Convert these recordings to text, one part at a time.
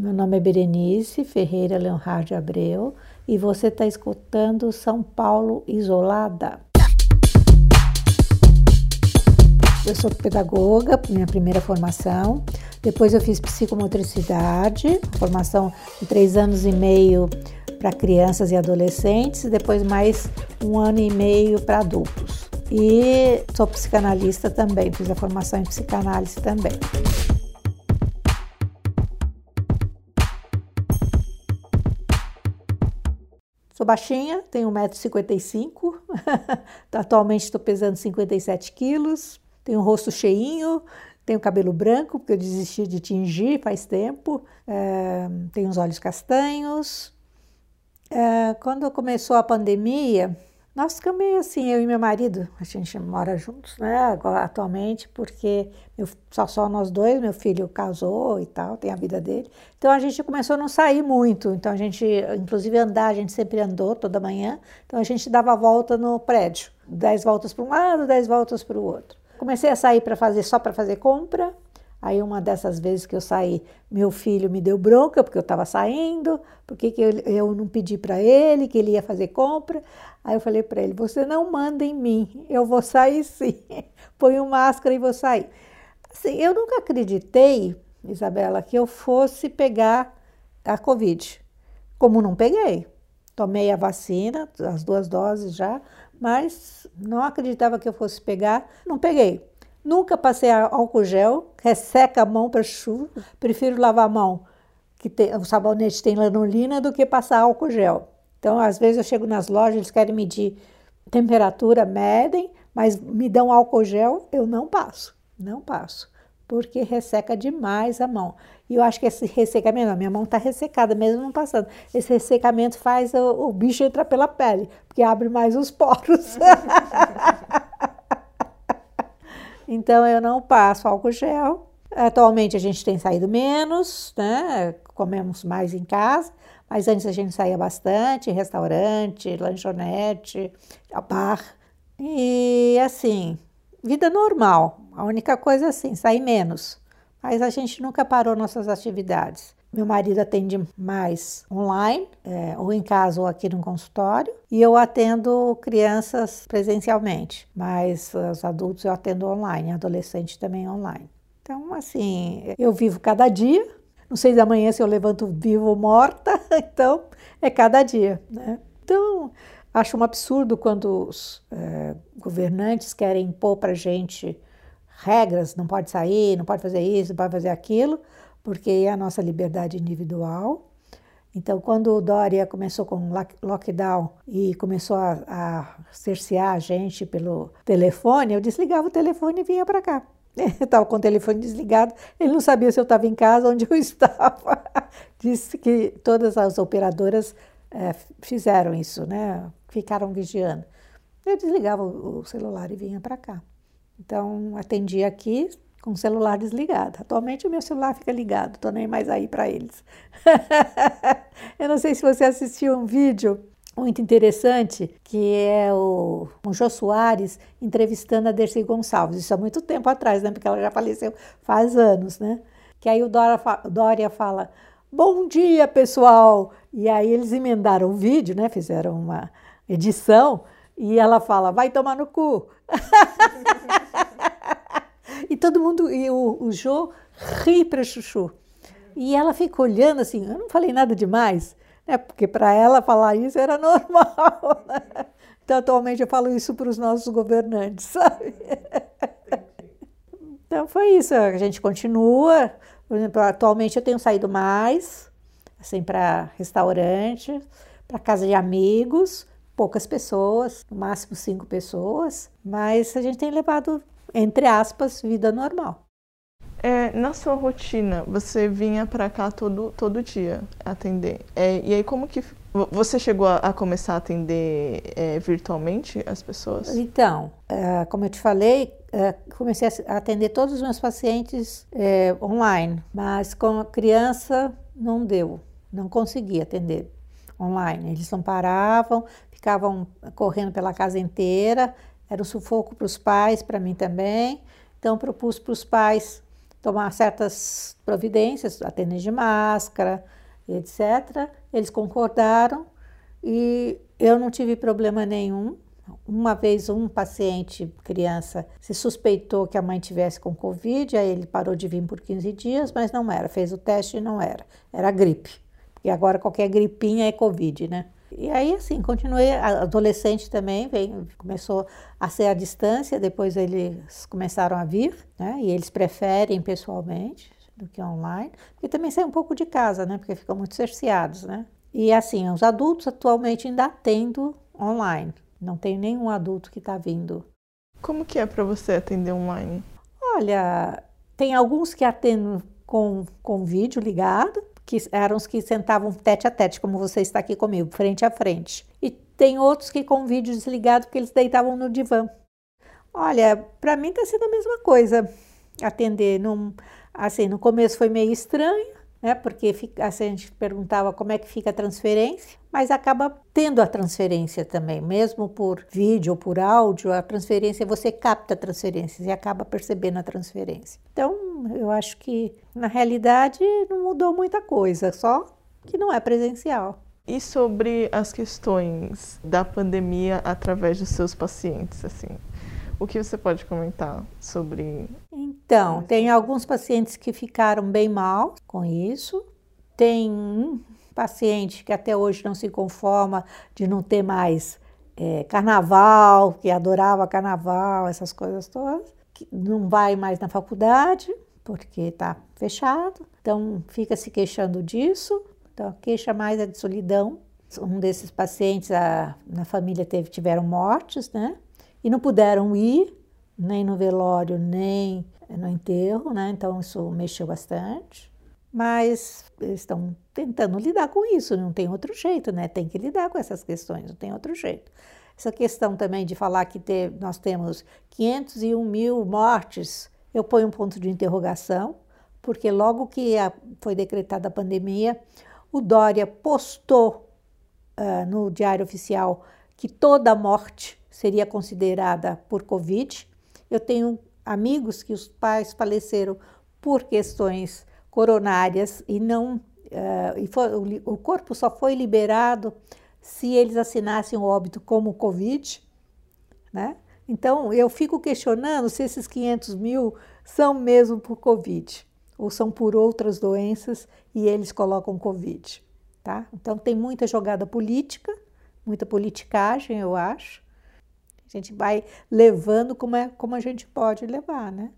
Meu nome é Berenice Ferreira Leonhard Abreu e você está escutando São Paulo Isolada. Eu sou pedagoga, minha primeira formação. Depois eu fiz psicomotricidade, formação de três anos e meio para crianças e adolescentes, e depois mais um ano e meio para adultos. E sou psicanalista também, fiz a formação em psicanálise também. Baixinha, tenho 1,55m, atualmente estou pesando 57 quilos, tenho um rosto cheinho, tenho cabelo branco, porque eu desisti de tingir faz tempo, é, tenho os olhos castanhos. É, quando começou a pandemia, nós ficamos meio assim, eu e meu marido, a gente mora juntos, né, atualmente, porque meu, só, só nós dois, meu filho casou e tal, tem a vida dele. Então a gente começou a não sair muito, então a gente, inclusive andar, a gente sempre andou toda manhã, então a gente dava volta no prédio, dez voltas para um lado, dez voltas para o outro. Comecei a sair para fazer só para fazer compra, Aí uma dessas vezes que eu saí, meu filho me deu bronca porque eu estava saindo, porque que eu, eu não pedi para ele que ele ia fazer compra. Aí eu falei para ele: "Você não manda em mim, eu vou sair sim. Põe uma máscara e vou sair". Assim, eu nunca acreditei, Isabela, que eu fosse pegar a Covid. Como não peguei. Tomei a vacina, as duas doses já, mas não acreditava que eu fosse pegar, não peguei. Nunca passei álcool gel, resseca a mão para chuva. Prefiro lavar a mão, que tem, o sabonete tem lanolina, do que passar álcool gel. Então, às vezes eu chego nas lojas, eles querem medir temperatura, medem, mas me dão álcool gel, eu não passo, não passo, porque resseca demais a mão. E eu acho que esse ressecamento, a minha mão está ressecada mesmo não passando. Esse ressecamento faz o, o bicho entrar pela pele, porque abre mais os poros. Então eu não passo álcool gel. Atualmente a gente tem saído menos, né? Comemos mais em casa, mas antes a gente saía bastante, restaurante, lanchonete, bar. E assim, vida normal. A única coisa assim, sair menos. Mas a gente nunca parou nossas atividades. Meu marido atende mais online, é, ou em casa ou aqui no consultório, e eu atendo crianças presencialmente, mas os adultos eu atendo online, adolescente também online. Então, assim, eu vivo cada dia, não sei da manhã se eu levanto vivo ou morta, então é cada dia, né? Então, acho um absurdo quando os é, governantes querem impor para gente regras, não pode sair, não pode fazer isso, não pode fazer aquilo, porque é a nossa liberdade individual. Então, quando o Dória começou com lockdown e começou a, a cercear a gente pelo telefone, eu desligava o telefone e vinha para cá. Eu estava com o telefone desligado, ele não sabia se eu estava em casa, onde eu estava. Disse que todas as operadoras é, fizeram isso, né? ficaram vigiando. Eu desligava o celular e vinha para cá. Então, atendia aqui, com o celular desligado. Atualmente o meu celular fica ligado, estou nem mais aí para eles. eu não sei se você assistiu um vídeo muito interessante, que é o, o Jô Soares entrevistando a Dercy Gonçalves. Isso há muito tempo atrás, né? Porque ela já faleceu faz anos, né? Que aí o Dória, Dória fala, bom dia, pessoal! E aí eles emendaram o vídeo, né? Fizeram uma edição e ela fala, vai tomar no cu. E todo mundo, e o, o Jô ri para Chuchu. E ela fica olhando assim, eu não falei nada demais, né? Porque para ela falar isso era normal. Né? Então, atualmente eu falo isso para os nossos governantes, sabe? Então foi isso, a gente continua. Por exemplo, atualmente eu tenho saído mais, assim, para restaurante, para casa de amigos, poucas pessoas, no máximo cinco pessoas, mas a gente tem levado entre aspas, vida normal. É, na sua rotina, você vinha para cá todo, todo dia atender. É, e aí, como que você chegou a, a começar a atender é, virtualmente as pessoas? Então, é, como eu te falei, é, comecei a atender todos os meus pacientes é, online, mas com a criança não deu, não consegui atender online. Eles não paravam, ficavam correndo pela casa inteira, era um sufoco para os pais, para mim também. Então, propus para os pais tomar certas providências, atender de máscara, etc. Eles concordaram e eu não tive problema nenhum. Uma vez um paciente, criança, se suspeitou que a mãe tivesse com Covid, aí ele parou de vir por 15 dias, mas não era, fez o teste e não era, era gripe. E agora qualquer gripinha é Covid, né? E aí, assim, continuei, adolescente também, veio, começou a ser à distância, depois eles começaram a vir, né? E eles preferem pessoalmente do que online, porque também saem um pouco de casa, né? Porque ficam muito cerceados, né? E assim, os adultos atualmente ainda atendo online. Não tem nenhum adulto que está vindo. Como que é para você atender online? Olha, tem alguns que atendem com, com vídeo ligado, que eram os que sentavam tete a tete, como você está aqui comigo, frente a frente. E tem outros que com vídeo desligado, porque eles deitavam no divã. Olha, para mim está sendo a mesma coisa atender. Num, assim, no começo foi meio estranho, né? Porque fica, assim, a gente perguntava como é que fica a transferência, mas acaba tendo a transferência também, mesmo por vídeo ou por áudio, a transferência, você capta transferências e acaba percebendo a transferência. Então, eu acho que na realidade não mudou muita coisa, só que não é presencial. E sobre as questões da pandemia através dos seus pacientes, assim? O que você pode comentar sobre? Então, tem alguns pacientes que ficaram bem mal com isso. Tem um paciente que até hoje não se conforma de não ter mais é, carnaval, que adorava carnaval, essas coisas todas, que não vai mais na faculdade porque está fechado, então fica se queixando disso. Então, a queixa mais é de solidão. Um desses pacientes, a, na família teve, tiveram mortes, né? e não puderam ir nem no velório, nem no enterro, né? Então isso mexeu bastante. Mas eles estão tentando lidar com isso, não tem outro jeito, né? Tem que lidar com essas questões, não tem outro jeito. Essa questão também de falar que ter, nós temos 501 mil mortes, eu ponho um ponto de interrogação, porque logo que a, foi decretada a pandemia, o Dória postou uh, no Diário Oficial que toda morte seria considerada por Covid. Eu tenho amigos que os pais faleceram por questões coronárias e não uh, e foi, o, o corpo só foi liberado se eles assinassem o óbito como Covid, né? Então eu fico questionando se esses 500 mil são mesmo por Covid ou são por outras doenças e eles colocam Covid, tá? Então tem muita jogada política, muita politicagem, eu acho, a gente vai levando como, é, como a gente pode levar, né?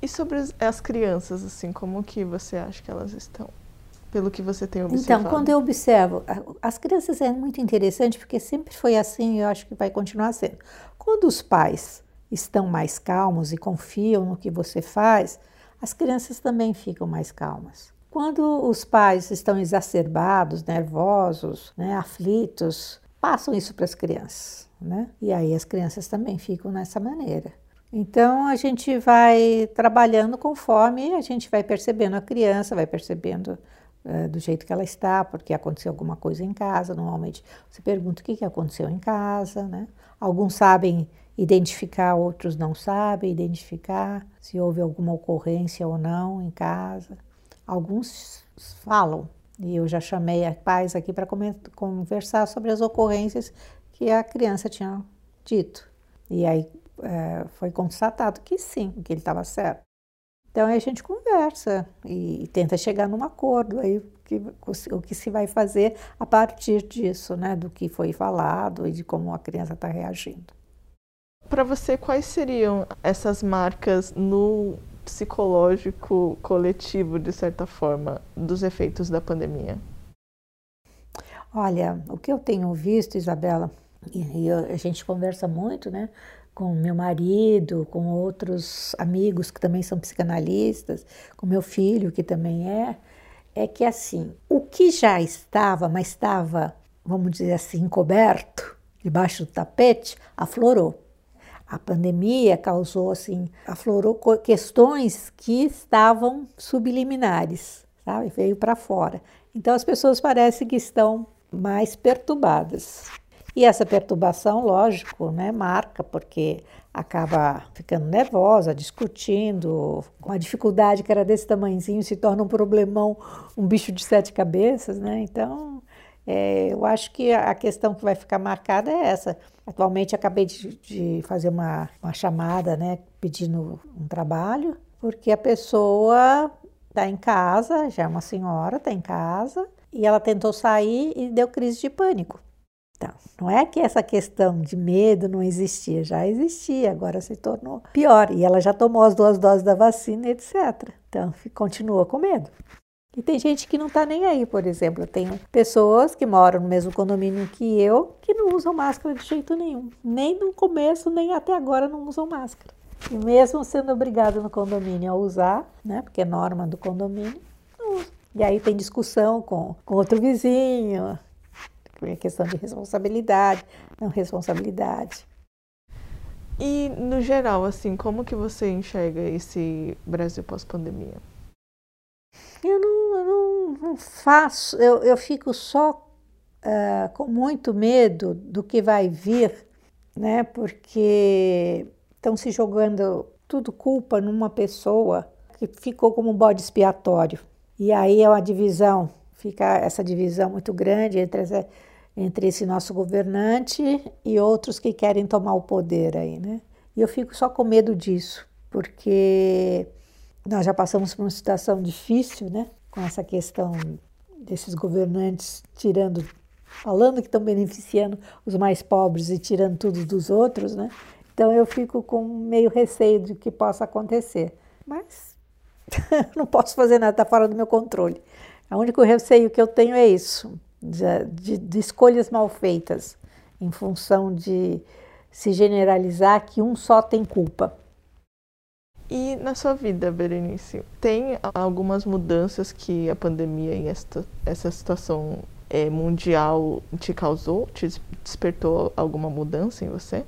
E sobre as crianças, assim, como que você acha que elas estão? Pelo que você tem observado. Então, quando eu observo, as crianças é muito interessante porque sempre foi assim e eu acho que vai continuar sendo. Quando os pais estão mais calmos e confiam no que você faz, as crianças também ficam mais calmas. Quando os pais estão exacerbados, nervosos, né, aflitos, passam isso para as crianças né? E aí as crianças também ficam nessa maneira. Então a gente vai trabalhando conforme a gente vai percebendo a criança, vai percebendo uh, do jeito que ela está, porque aconteceu alguma coisa em casa. Normalmente você pergunta o que, que aconteceu em casa, né? Alguns sabem identificar, outros não sabem identificar se houve alguma ocorrência ou não em casa. Alguns falam, e eu já chamei a pais aqui para conversar sobre as ocorrências que a criança tinha dito. E aí é, foi constatado que sim, que ele estava certo. Então aí a gente conversa e, e tenta chegar num acordo aí que, o que se vai fazer a partir disso, né, do que foi falado e de como a criança está reagindo. Para você, quais seriam essas marcas no psicológico coletivo, de certa forma, dos efeitos da pandemia? Olha, o que eu tenho visto, Isabela, e, a gente conversa muito, né? Com meu marido, com outros amigos que também são psicanalistas, com meu filho, que também é, é que assim, o que já estava, mas estava, vamos dizer assim, encoberto, debaixo do tapete, aflorou. A pandemia causou assim, aflorou questões que estavam subliminares, sabe? Veio para fora. Então as pessoas parecem que estão mais perturbadas. E essa perturbação, lógico, né, marca, porque acaba ficando nervosa, discutindo, com a dificuldade que era desse tamanhozinho, se torna um problemão, um bicho de sete cabeças, né? Então, é, eu acho que a questão que vai ficar marcada é essa. Atualmente, acabei de, de fazer uma, uma chamada, né, pedindo um trabalho, porque a pessoa está em casa, já é uma senhora, está em casa, e ela tentou sair e deu crise de pânico. Então, não é que essa questão de medo não existia, já existia, agora se tornou pior. E ela já tomou as duas doses da vacina, etc. Então, continua com medo. E tem gente que não está nem aí, por exemplo. Eu tenho pessoas que moram no mesmo condomínio que eu que não usam máscara de jeito nenhum. Nem no começo, nem até agora não usam máscara. E mesmo sendo obrigado no condomínio a usar, né, porque é norma do condomínio, não usa. E aí tem discussão com, com outro vizinho, é questão de responsabilidade, não responsabilidade. E no geral, assim, como que você enxerga esse Brasil pós-pandemia? Eu não, não faço, eu, eu fico só uh, com muito medo do que vai vir, né? Porque estão se jogando tudo culpa numa pessoa que ficou como um bode expiatório. E aí é uma divisão, fica essa divisão muito grande entre entre esse nosso governante e outros que querem tomar o poder aí, né? E eu fico só com medo disso, porque nós já passamos por uma situação difícil, né? Com essa questão desses governantes tirando, falando que estão beneficiando os mais pobres e tirando tudo dos outros, né? Então eu fico com meio receio de que possa acontecer. Mas não posso fazer nada, está fora do meu controle. O único receio que eu tenho é isso, de, de, escolhas mal feitas, em função de se generalizar que um só tem culpa. E na sua vida, Berenice, tem algumas mudanças que a pandemia e esta, essa situação é, mundial te causou? Te despertou alguma mudança em você?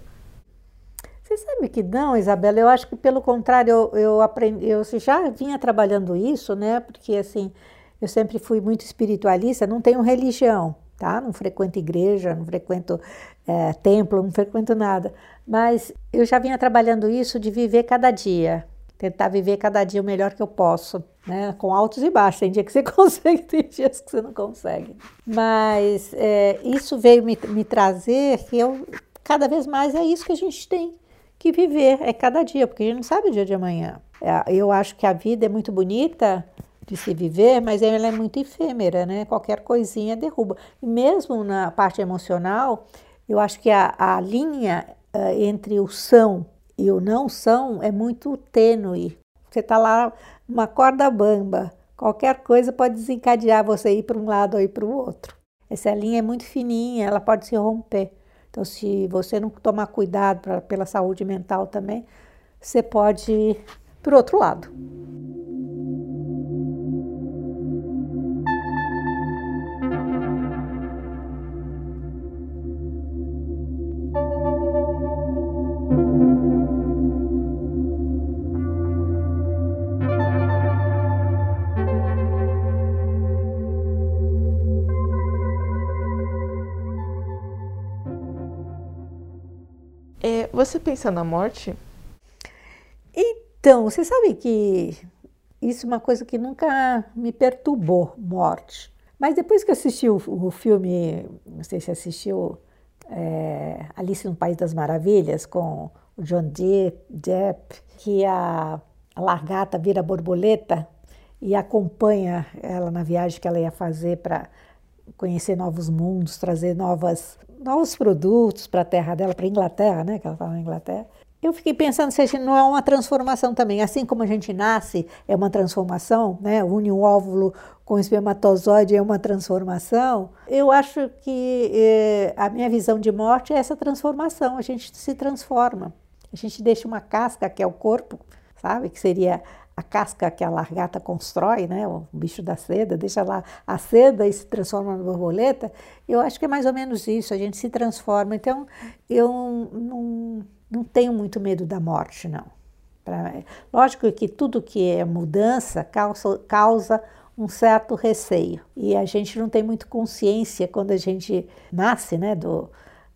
Você sabe que não, Isabela. Eu acho que pelo contrário, eu, eu aprendi, eu já vinha trabalhando isso, né? Porque assim, eu sempre fui muito espiritualista, não tenho religião, tá? Não frequento igreja, não frequento é, templo, não frequento nada. Mas eu já vinha trabalhando isso de viver cada dia, tentar viver cada dia o melhor que eu posso, né? Com altos e baixos. Tem dia que você consegue, tem dias que você não consegue. Mas é, isso veio me, me trazer que eu cada vez mais é isso que a gente tem que viver, é cada dia, porque a gente não sabe o dia de amanhã. É, eu acho que a vida é muito bonita de se viver, mas ela é muito efêmera, né? Qualquer coisinha derruba. E mesmo na parte emocional, eu acho que a, a linha uh, entre o são e o não são é muito tênue. Você está lá uma corda bamba, qualquer coisa pode desencadear você ir para um lado ou ir para o outro. Essa linha é muito fininha, ela pode se romper. Então, se você não tomar cuidado pra, pela saúde mental também, você pode ir para o outro lado. Você pensa na morte? Então, você sabe que isso é uma coisa que nunca me perturbou, morte. Mas depois que assisti o, o filme, não sei se assistiu, é, Alice no País das Maravilhas, com o John Depp, que a, a largata vira borboleta e acompanha ela na viagem que ela ia fazer para conhecer novos mundos, trazer novas novos produtos para a terra dela, para a Inglaterra, né? Que ela estava na Inglaterra. Eu fiquei pensando se não é uma transformação também. Assim como a gente nasce, é uma transformação, né? Une um óvulo com espermatozoide é uma transformação. Eu acho que eh, a minha visão de morte é essa transformação. A gente se transforma. A gente deixa uma casca, que é o corpo, sabe? Que seria a casca que a largata constrói, né, o bicho da seda, deixa lá a seda e se transforma na borboleta, eu acho que é mais ou menos isso, a gente se transforma. Então, eu não, não tenho muito medo da morte, não. Pra, lógico que tudo que é mudança causa, causa um certo receio. E a gente não tem muito consciência quando a gente nasce, né, do,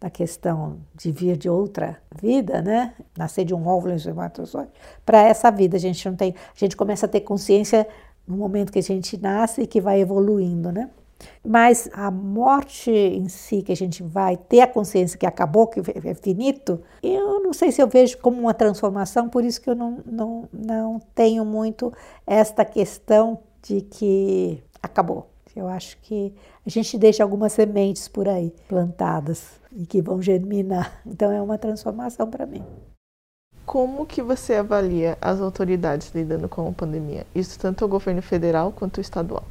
da questão de vir de outra vida, né? Nascer de um óvulo espermatozoide, para essa vida a gente não tem, a gente começa a ter consciência no momento que a gente nasce e que vai evoluindo, né? Mas a morte em si, que a gente vai ter a consciência que acabou, que é finito, eu não sei se eu vejo como uma transformação, por isso que eu não, não, não tenho muito esta questão de que acabou. Eu acho que a gente deixa algumas sementes por aí plantadas e que vão germinar. Então é uma transformação para mim. Como que você avalia as autoridades lidando com a pandemia? Isso tanto o governo federal quanto o estadual.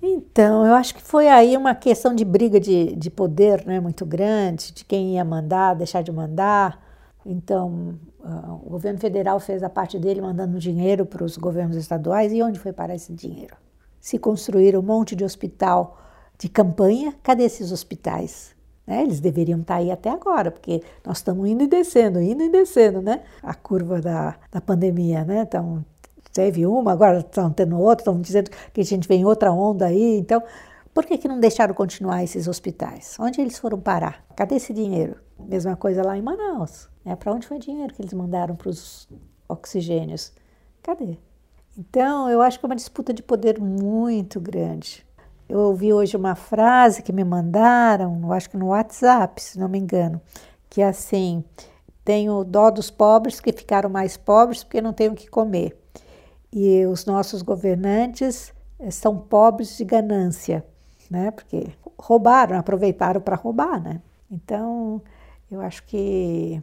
Então, eu acho que foi aí uma questão de briga de, de poder né, muito grande, de quem ia mandar, deixar de mandar. Então, uh, o governo federal fez a parte dele mandando dinheiro para os governos estaduais. E onde foi parar esse dinheiro? Se construíram um monte de hospital de campanha, cadê esses hospitais? Né? Eles deveriam estar aí até agora, porque nós estamos indo e descendo, indo e descendo, né? A curva da, da pandemia, né? Então, teve uma, agora estão tendo outra, estão dizendo que a gente vem outra onda aí. Então, por que, que não deixaram continuar esses hospitais? Onde eles foram parar? Cadê esse dinheiro? Mesma coisa lá em Manaus. Né? Para onde foi o dinheiro que eles mandaram para os oxigênios? Cadê? Então, eu acho que é uma disputa de poder muito grande. Eu ouvi hoje uma frase que me mandaram, acho que no WhatsApp, se não me engano, que é assim: tenho dó dos pobres que ficaram mais pobres porque não têm o que comer e os nossos governantes eh, são pobres de ganância, né? Porque roubaram, aproveitaram para roubar, né? Então, eu acho que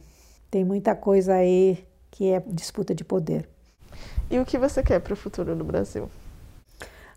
tem muita coisa aí que é disputa de poder. E o que você quer para o futuro do Brasil?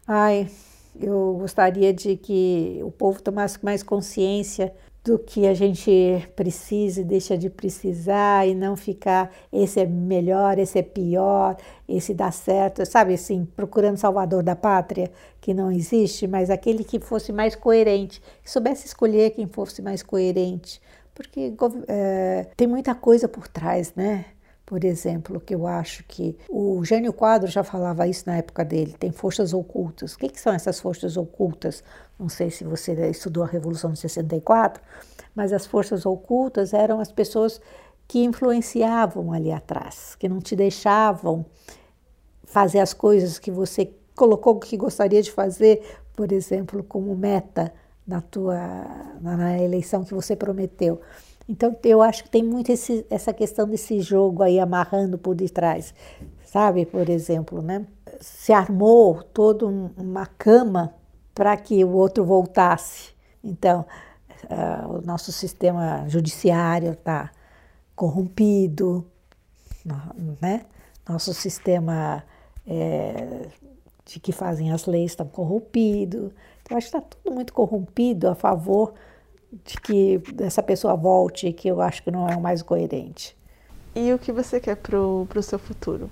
Ai, eu gostaria de que o povo tomasse mais consciência do que a gente precisa e deixa de precisar e não ficar esse é melhor, esse é pior, esse dá certo, sabe assim, procurando salvador da pátria que não existe, mas aquele que fosse mais coerente, que soubesse escolher quem fosse mais coerente, porque é, tem muita coisa por trás, né? Por exemplo, que eu acho que o Jânio Quadro já falava isso na época dele, tem forças ocultas. O que, que são essas forças ocultas? Não sei se você estudou a Revolução de 64, mas as forças ocultas eram as pessoas que influenciavam ali atrás, que não te deixavam fazer as coisas que você colocou que gostaria de fazer, por exemplo, como meta na tua na eleição que você prometeu. Então, eu acho que tem muito esse, essa questão desse jogo aí amarrando por detrás, sabe? Por exemplo, né? Se armou toda um, uma cama para que o outro voltasse. Então, uh, o nosso sistema judiciário está corrompido, né? Nosso sistema é, de que fazem as leis está corrompido. Então, acho que está tudo muito corrompido a favor de que essa pessoa volte, que eu acho que não é o mais coerente. E o que você quer para o seu futuro?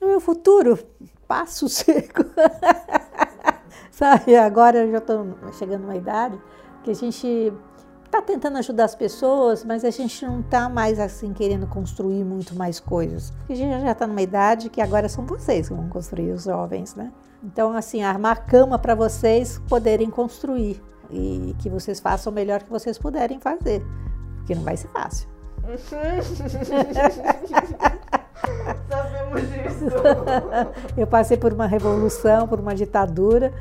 O meu futuro, passo seco. Sabe, agora eu já estou chegando numa idade que a gente está tentando ajudar as pessoas, mas a gente não está mais assim querendo construir muito mais coisas. A gente já está numa idade que agora são vocês que vão construir, os jovens, né? Então, assim, armar cama para vocês poderem construir e que vocês façam o melhor que vocês puderem fazer, porque não vai ser fácil. Sabemos disso. Eu passei por uma revolução, por uma ditadura,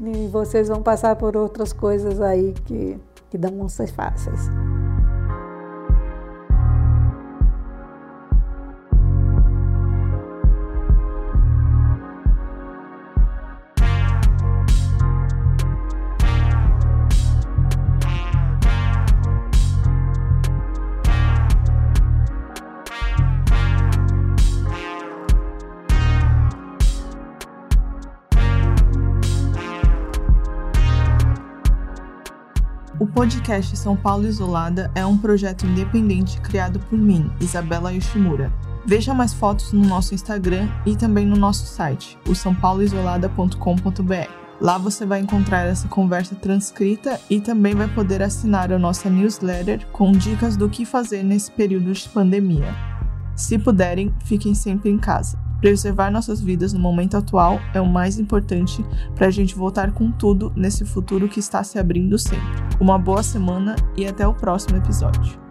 e vocês vão passar por outras coisas aí que, que não ser fáceis. Podcast São Paulo Isolada é um projeto independente criado por mim, Isabela Yoshimura. Veja mais fotos no nosso Instagram e também no nosso site, o sãopauloisolada.com.br. Lá você vai encontrar essa conversa transcrita e também vai poder assinar a nossa newsletter com dicas do que fazer nesse período de pandemia. Se puderem, fiquem sempre em casa. Preservar nossas vidas no momento atual é o mais importante para a gente voltar com tudo nesse futuro que está se abrindo sempre. Uma boa semana e até o próximo episódio.